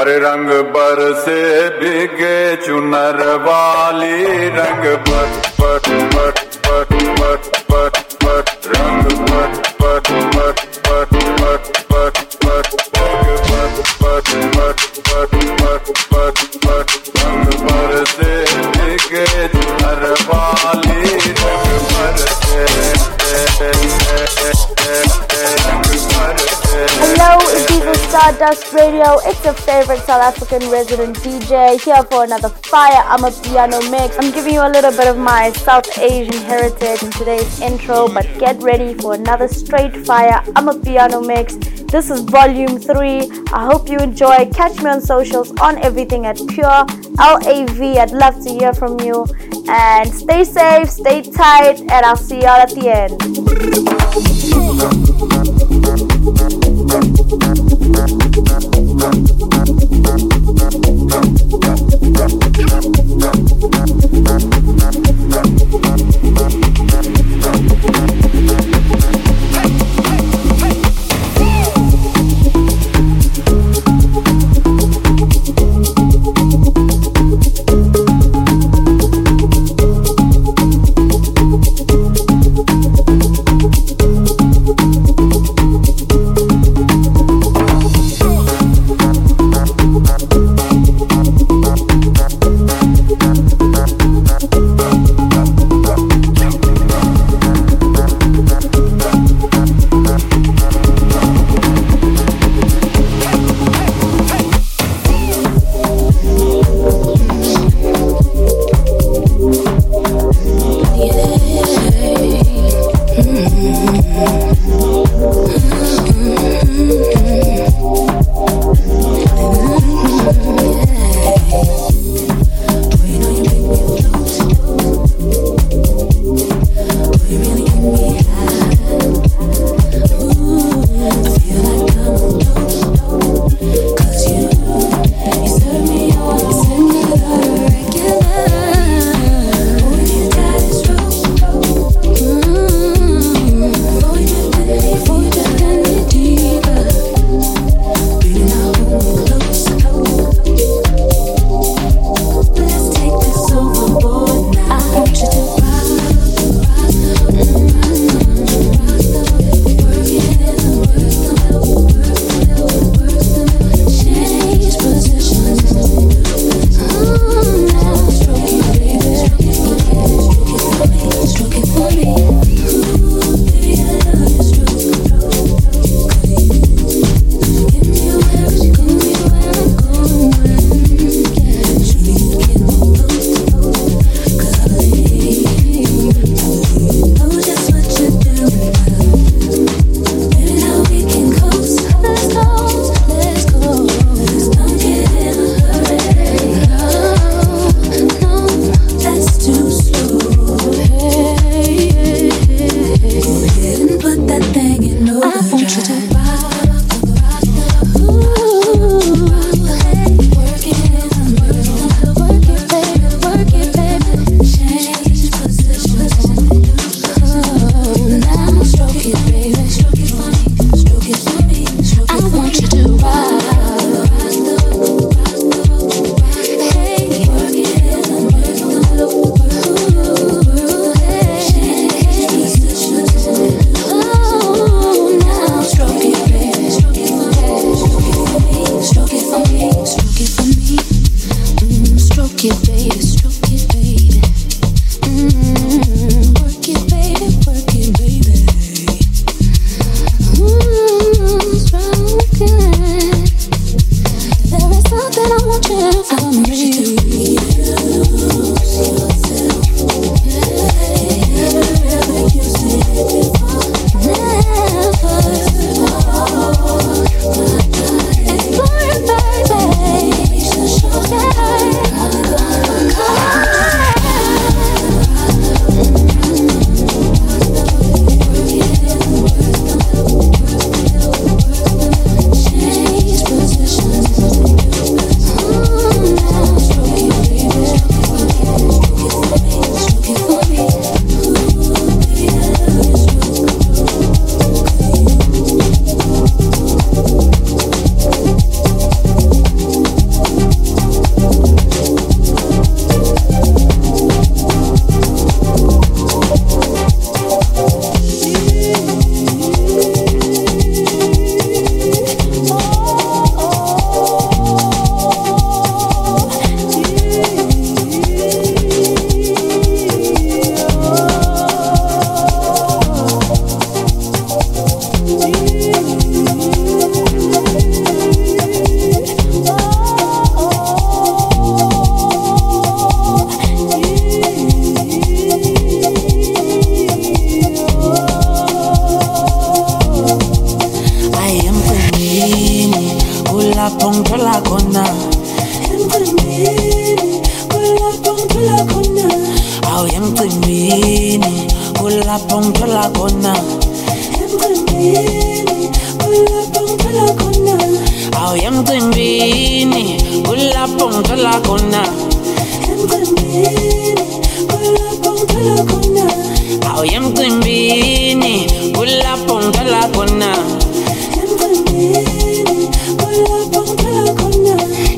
अरे रंग बर से बिगे चुनर वाली रंग but but but but but but but रंग but but but but but but but but but but but but but Stardust Radio. It's your favorite South African resident DJ here for another fire. amaPiano mix. I'm giving you a little bit of my South Asian heritage in today's intro, but get ready for another straight fire. amaPiano mix. This is volume three. I hope you enjoy. Catch me on socials on everything at Pure LAV. I'd love to hear from you. And stay safe, stay tight, and I'll see y'all at the kulapho Thank you. de la cona. Auyam ah, timbini, pulla pon de la cona.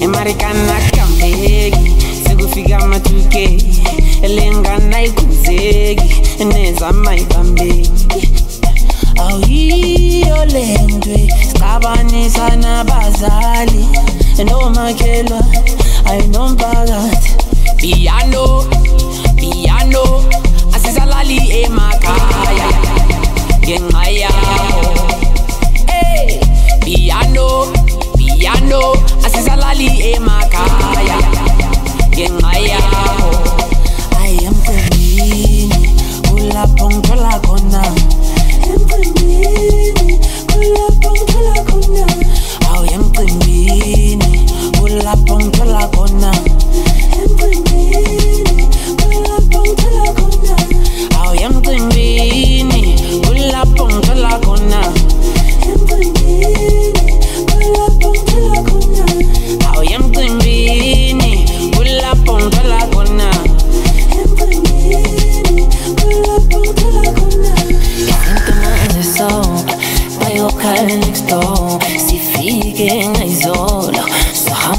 Americana kampegi, sikufiga matuke, elengana ikuzegi, nezama ibambegi. awuyiyo le ndwe sixabanisa nabazali nomakhelwane nomakhelwa ayinomphakathi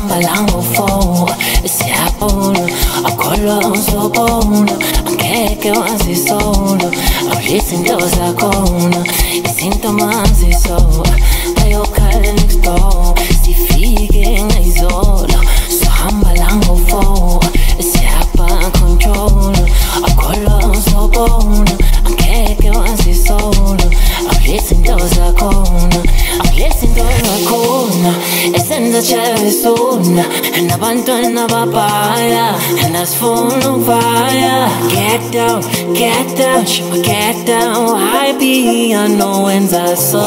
parlango fuoco e si appone a collo sopone anche che a sono ho risinto sacone e sintoma si so da io calento si fighe in isolo sto ambalango fuoco e si appa controllo a collo sopone anche che quasi sono ho risinto sacone ho a sacone akholwa uzobona angeke wazisola awulizinto zakhona awulizinto zakhona esenza chavesona nabantwana babhaya nasifuna ukuvaya get down get down shima get down. Happy anowenza so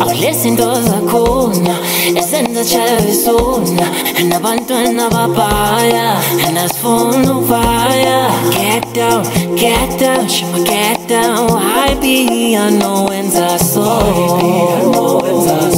awulizinto zakhona esenza chavesona nabantwana babhaya nasifuna ukuvaya get down get down shima get down. Happy anowenza so emcimbini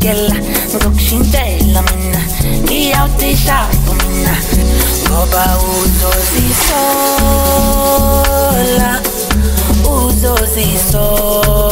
ungisukela ngizokushintshela mina ngiyawutishapo mina ngoba uzozisola uzozisola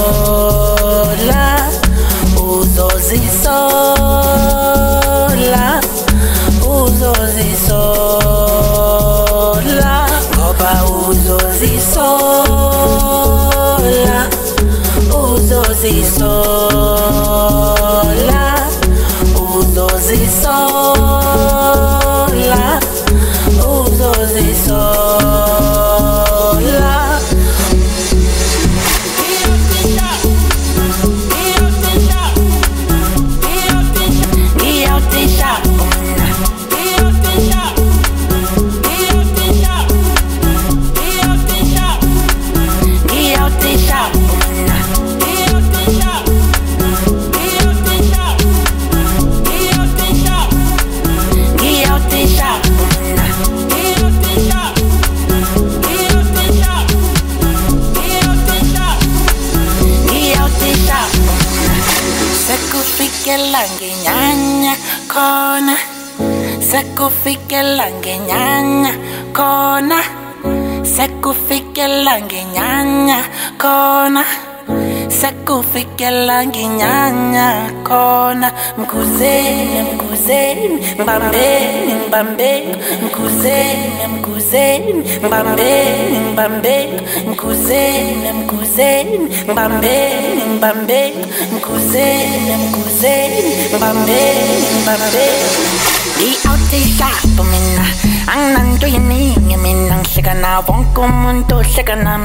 sekufikela ngenyanya khona. Sekufikela ngenyanya khona. Sekufikela ngenyanya khona. Mkhuzeni mkhuzeni ngibambeni ngibambeni mkhuzeni mkhuzeni ngibambeni ngibambeni mkhuzeni mkhuzeni ngibambeni ngibambeni mkhuzeni mkhuzeni Vi auttisaappu minna, annan tujen niin ja minnan sekana. Vonko mun tuu sekana,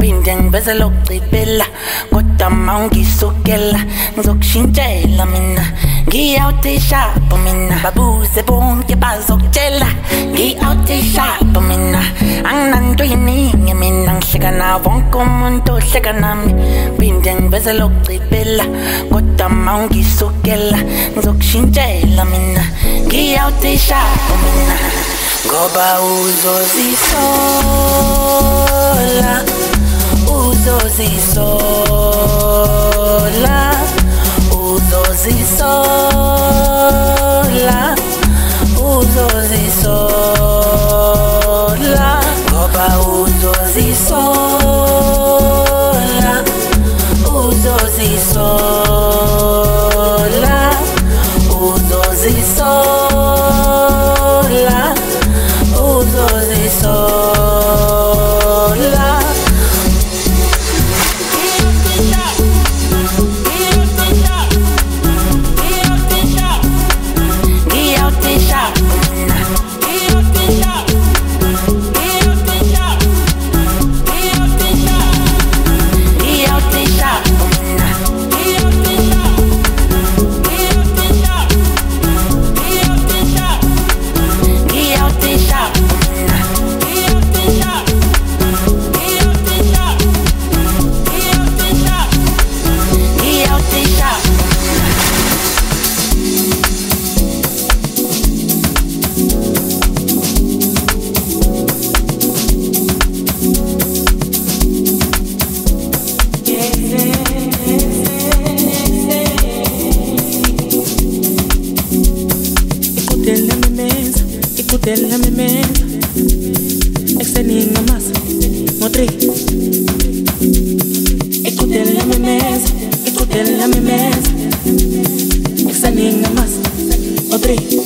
pinten veselukkipillä Kotta maunkin sukella, suksin teillä minna ohleka nami phinde ngivezela ukugcibela kodwa ma ungisukela ngizokushintshela mina ngiyawutishapo mina babuze bonke bazokutshela ngiyawutishapo mina anginanto yeningi mina ngihleka na wonke umuntu ohleka nami phinde ngivezela ukugcibela kodwa ma ungisukela ngizokushintshela mina ngiyawutishapo mina ngoba uzozisola uzozisola dos y sola, un dos y sola, copa un dos sola. Deténeme, extendiendo este más, motri. Escútenme mes, escútenme mes, extendiendo más, motri.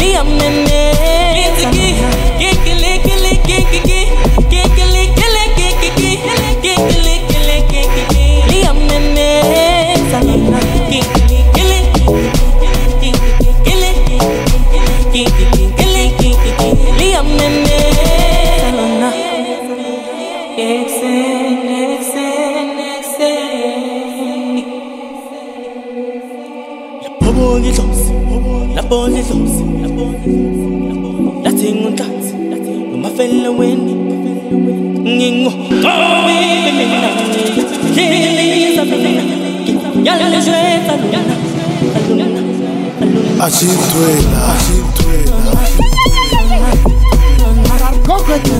Liam Meme, Kiki, Kiki, Kiki, Kiki, Kiki, Kiki, Así suena, así suena. Coge tu.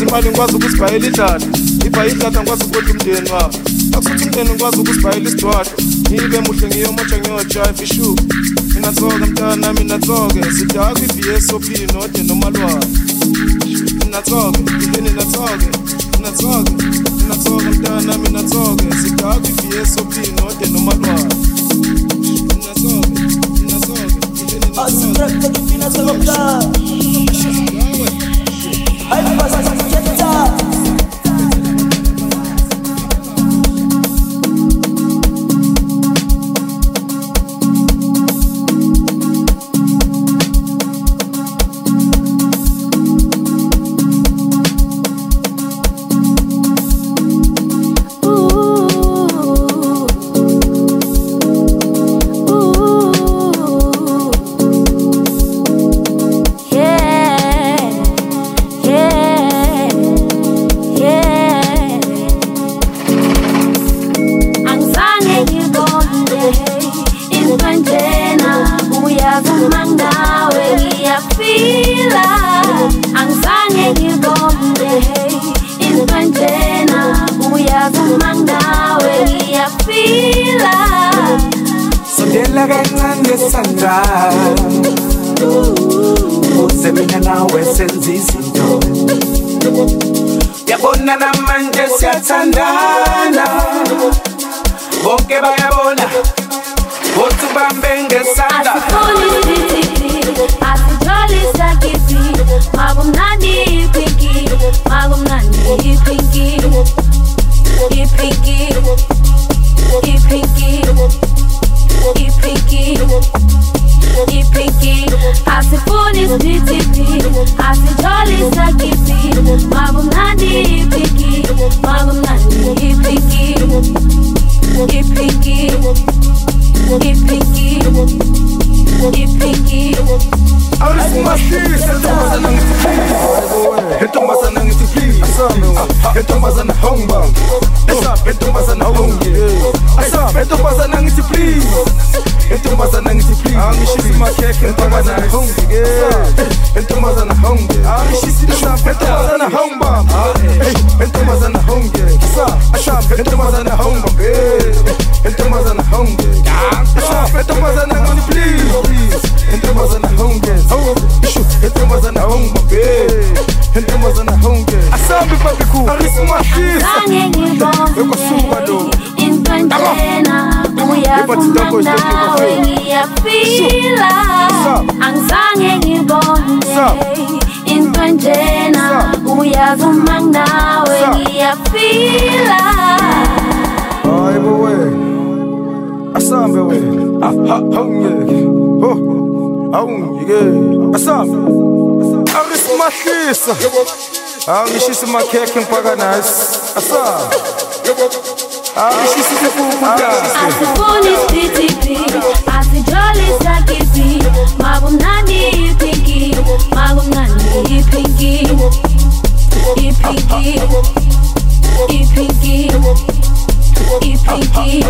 ukuthi imali ngikwazi ukuzibhayela idlala. Ngibhaye idlala ngikwazi ukudla umndeni wabo akusuthi umndeni ngikwazi ukuzibhayela isidwadlo ngibe muhle ngiyomotsha ngiyojayiva ishu mina thoke mntana mina thoke sidakwa i-vsop node nomalwane mina thoke ngilini nathoke mina thoke mina thoke mntana mina thoke sidakwa i-vsop node nomalwane mina thoke mina thoke ngilini nathoke Asiprekte dufina sebepler Ay, pasa, pasa nawe ngiyafila angizange ngibone into njena uyavuma nawe ngiyafila Hayibo we Asambe we Awungeke Ho Awungeke Asambe Arisimahlisa Angishisa makhekhe ngipaka nice Asambe Angishisa ifuku asifuni sithithi asijolisa kipi makumnandi ipinki makumnandi ipinki ipinki ipinki ipinki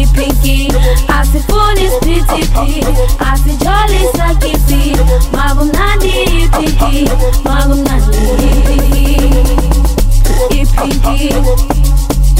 ipinki asifuni sithithi asijolisa kipi makumnandi ipinki makumnandi ipinki ipinki ipinki ipinki Ai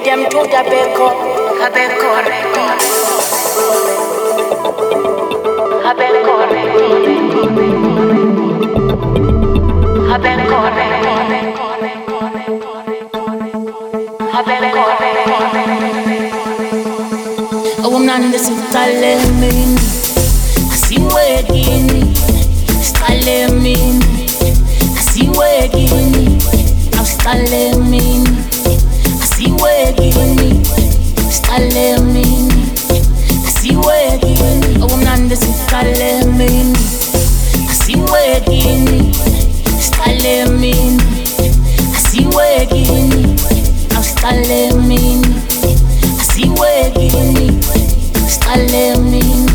Kadi amtunja beko, habeko ready. Habeko ready. Habeko ready. Habeko ready. Oh, I'm not in this talent. I see where you're in. Talent. usiqale mina asiwe kini awusiqale mina asiwe kini usiqale mina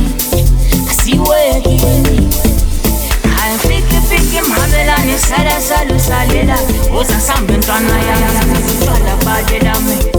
uzasambe ntwana yami utshwala balela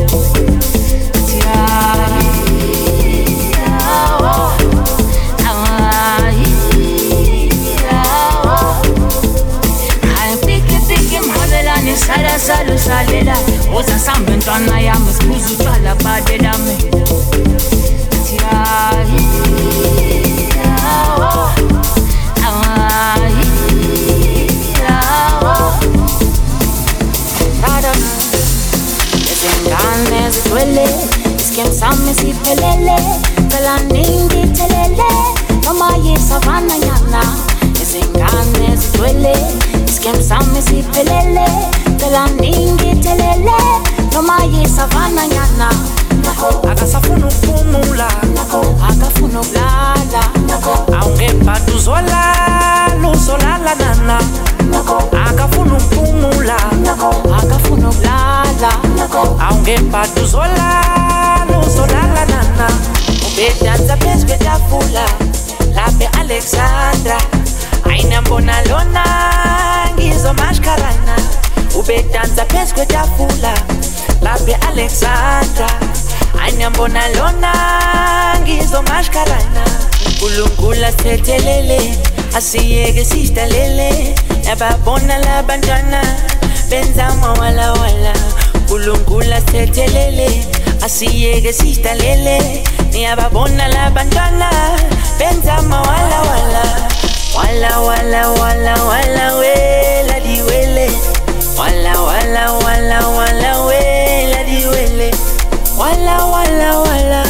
Kona lona, ngizo mashkarana Nkulunkula sethelele, asiyeke sidlalele Yababona labantwana, benza mawala wala. Nkulunkula sethelele, asiyeke sidlalele Niyababona labantwana, benza mawala wala. Wala wala wala wala wela diwele. Wala wala wala wala wela. Wala wala wala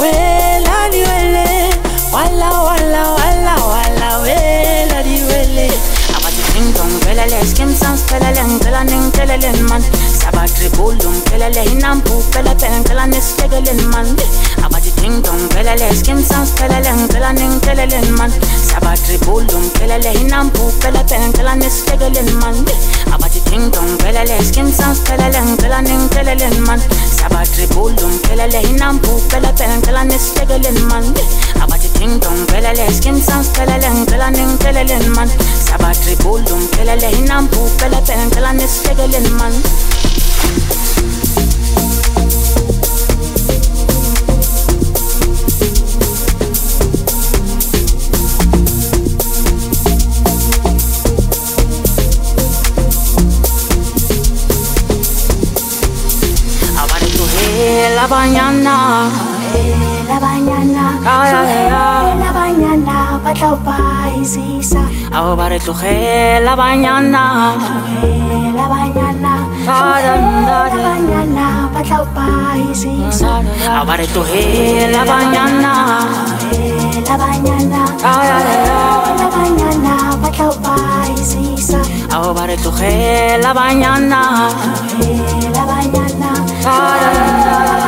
wela diwele eh? wala wala wala wala wela diwele eh? Ding dong, pelele, skim sans pelele, ngela ning pelele man. Sabatri bulum pelele, hinampu pele pele, ngela nis tegele man. Abati Ding dong pelele, skim sounds peleleng, pelaning pelelin man. Sabatri bulum pelele, pen pelepen, pelanis pegelin man. Abati ding dong pelele, skim sounds peleleng, pelaning pelelin man. Sabatri bulum pelele, pen pelepen, pelanis pegelin man. Abati ding dong pelele, skim sounds peleleng, pelaning pelelin man. Sabatri bulum pelele, pen pelepen, pelanis pegelin man. la mañana. La mañana. Ay, ay, la mañana. Y sisa. Ahora en la mañana. La mañana. En la mañana. Patlopa y la mañana. La mañana. La mañana. Patlopa y sisa. Ahora la mañana. En la mañana.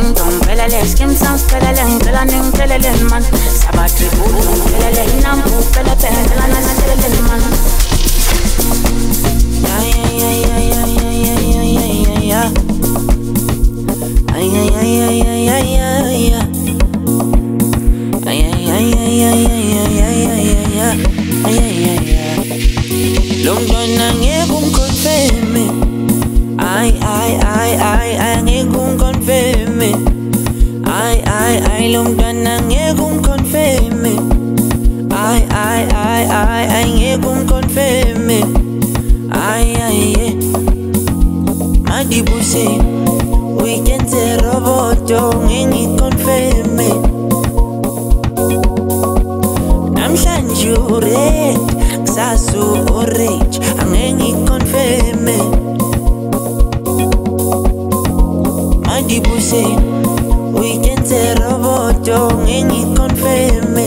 Ding dong, pelele, skin sounds pelele, pelanin, pelele, man. Sabatri, boom, pelele, nambu, pelele, pelele, man. yo mntwana ngeke ungiconfirme ayi ayi ayi ayi ayi ngeke ungiconfirme ayi ayi ye. Madibuse uyikenze roboto ngengiconfirme namhlanje ured kusasa u-orange angeke ngiconfirme madibuse ngijonge ngiconfirme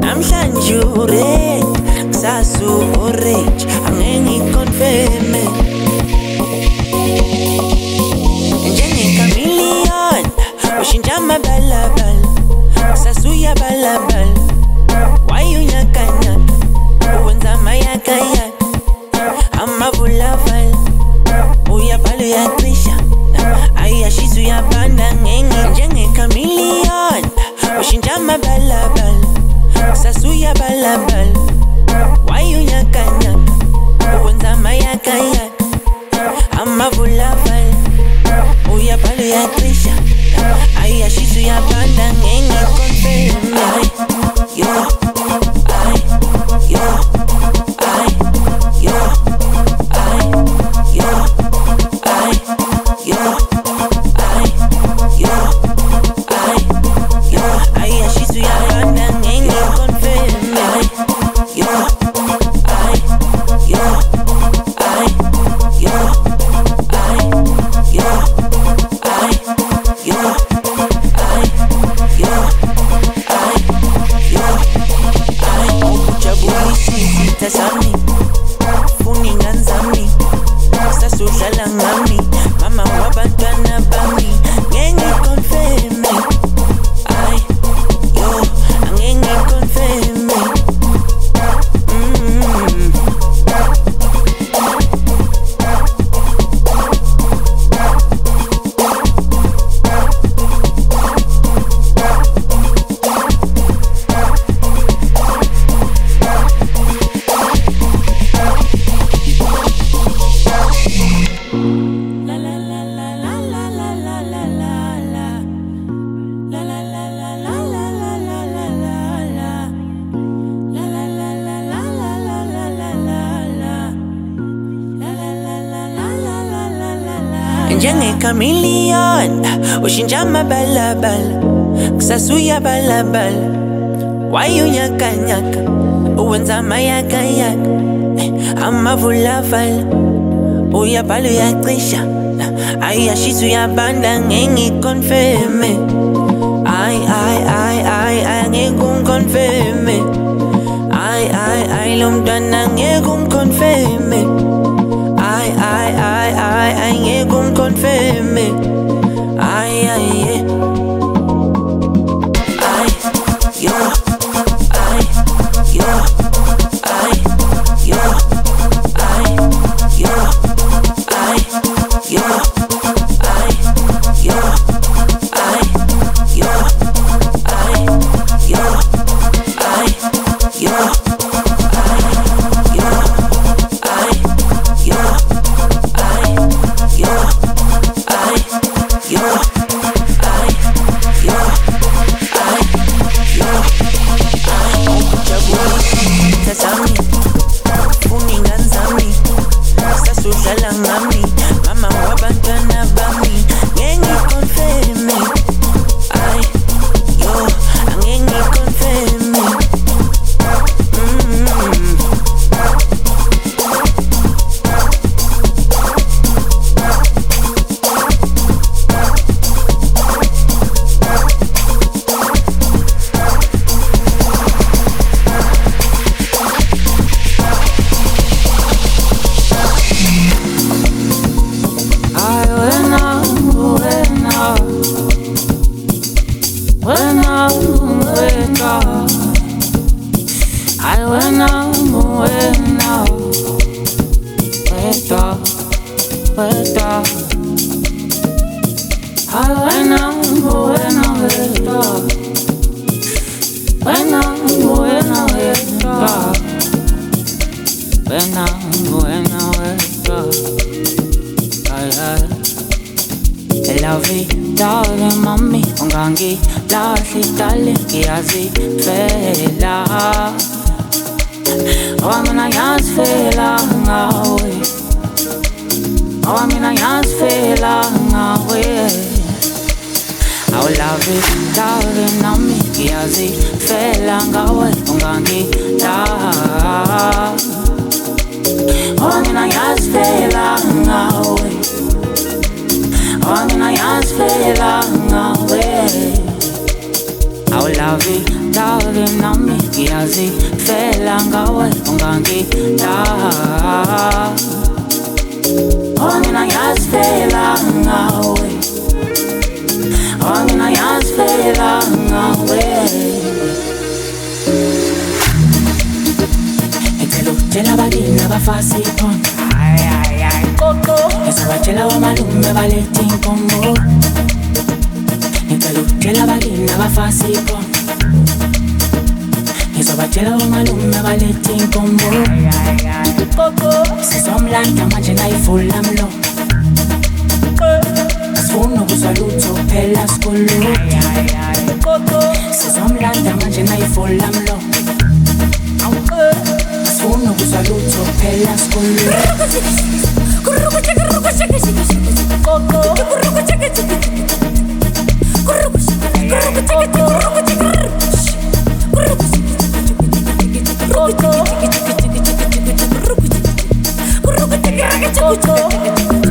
namhlanje ured kusasa u-orange angeke ngiconfirme njengekamilion ushintsha amabalabala kusasa uyabalabala wayunyakanyaka uwenza amayakayaka amabulavala uyabhala uyaka She's we abanda ngenga njenge chameleon. Ushinja mabalabal Sasuya balabal Wayu nyakanya Uwenza mayakaya Ama vulabal Uya palo oh, ya Trisha. Aya she's we abanda ngenga Confirm Yo. abandla ngengikonfirme ayi ayi ayi ayi angeke umkonfirme ayi ayi ayi lo mntwana angeke umkonfirme ayi ayi ayi ayi angeke umkonfirme I just fell on our way. Our love is dying, not making us feel on our way. Don't get me down. Only now I just fell on our way. Only now I just nasfelanga we awulavi ndave nami ngiyazifela ngawe ungangidaha omina ngiyazifela ngawe omina ngiyazifela ngawe awulavi ndave nami ngiyazifela ngawe down onginanyazifela ngawe onginanyazifela ngawe ngicela ukutshela abalini abafasa iphonda ngizabatshela wamalume baletha inkombo ngicela batela omalumi abaletha inkombo koko. Sizomlanda manje nayivula mlo sifuna ukuzwa phela sikolutho koko. Sizomlanda manje nayivula mlo sifuna ukuzwa lutho phela sikolutho koko. Rukuto, rukuto, rukuto, rukuto, rukuto, rukuto, rukuto, rukuto, rukuto, rukuto, rukuto,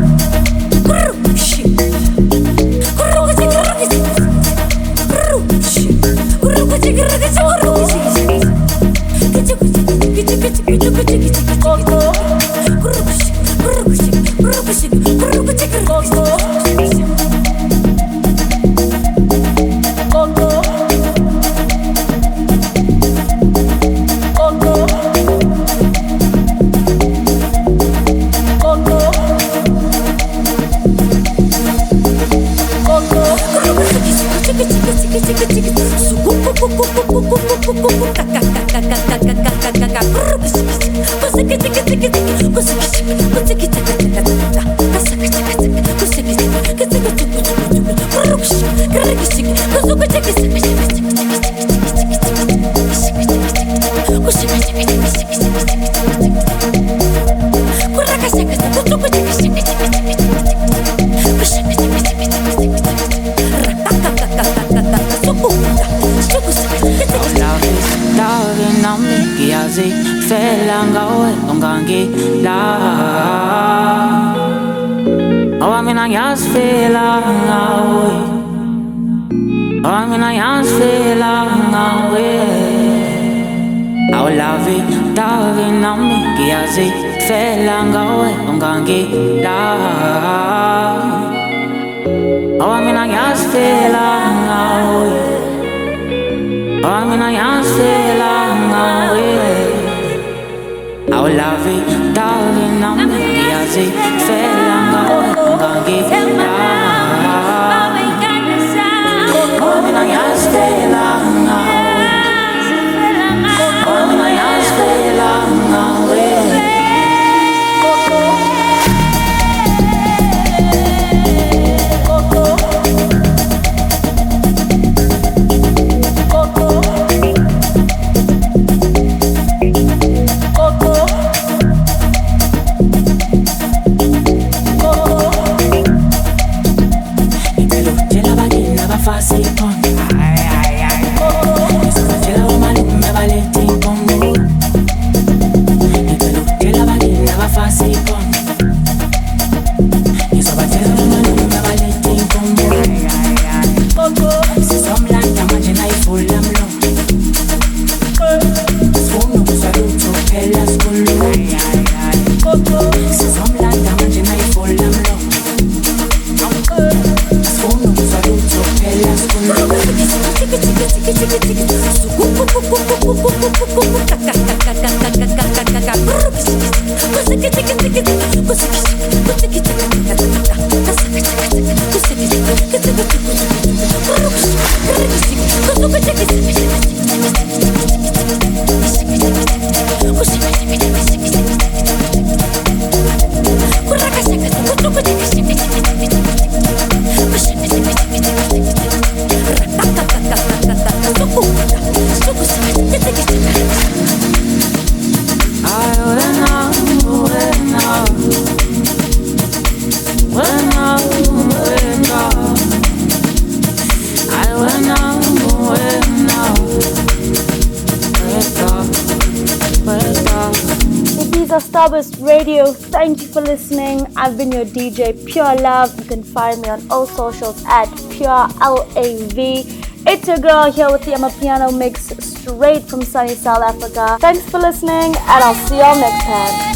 DJ Pure Lav. You can find me on all socials at Pure L-A-V. It's your girl here with the amaPiano Mix straight from sunny South Africa. Thanks for listening, and I'll see y'all next time.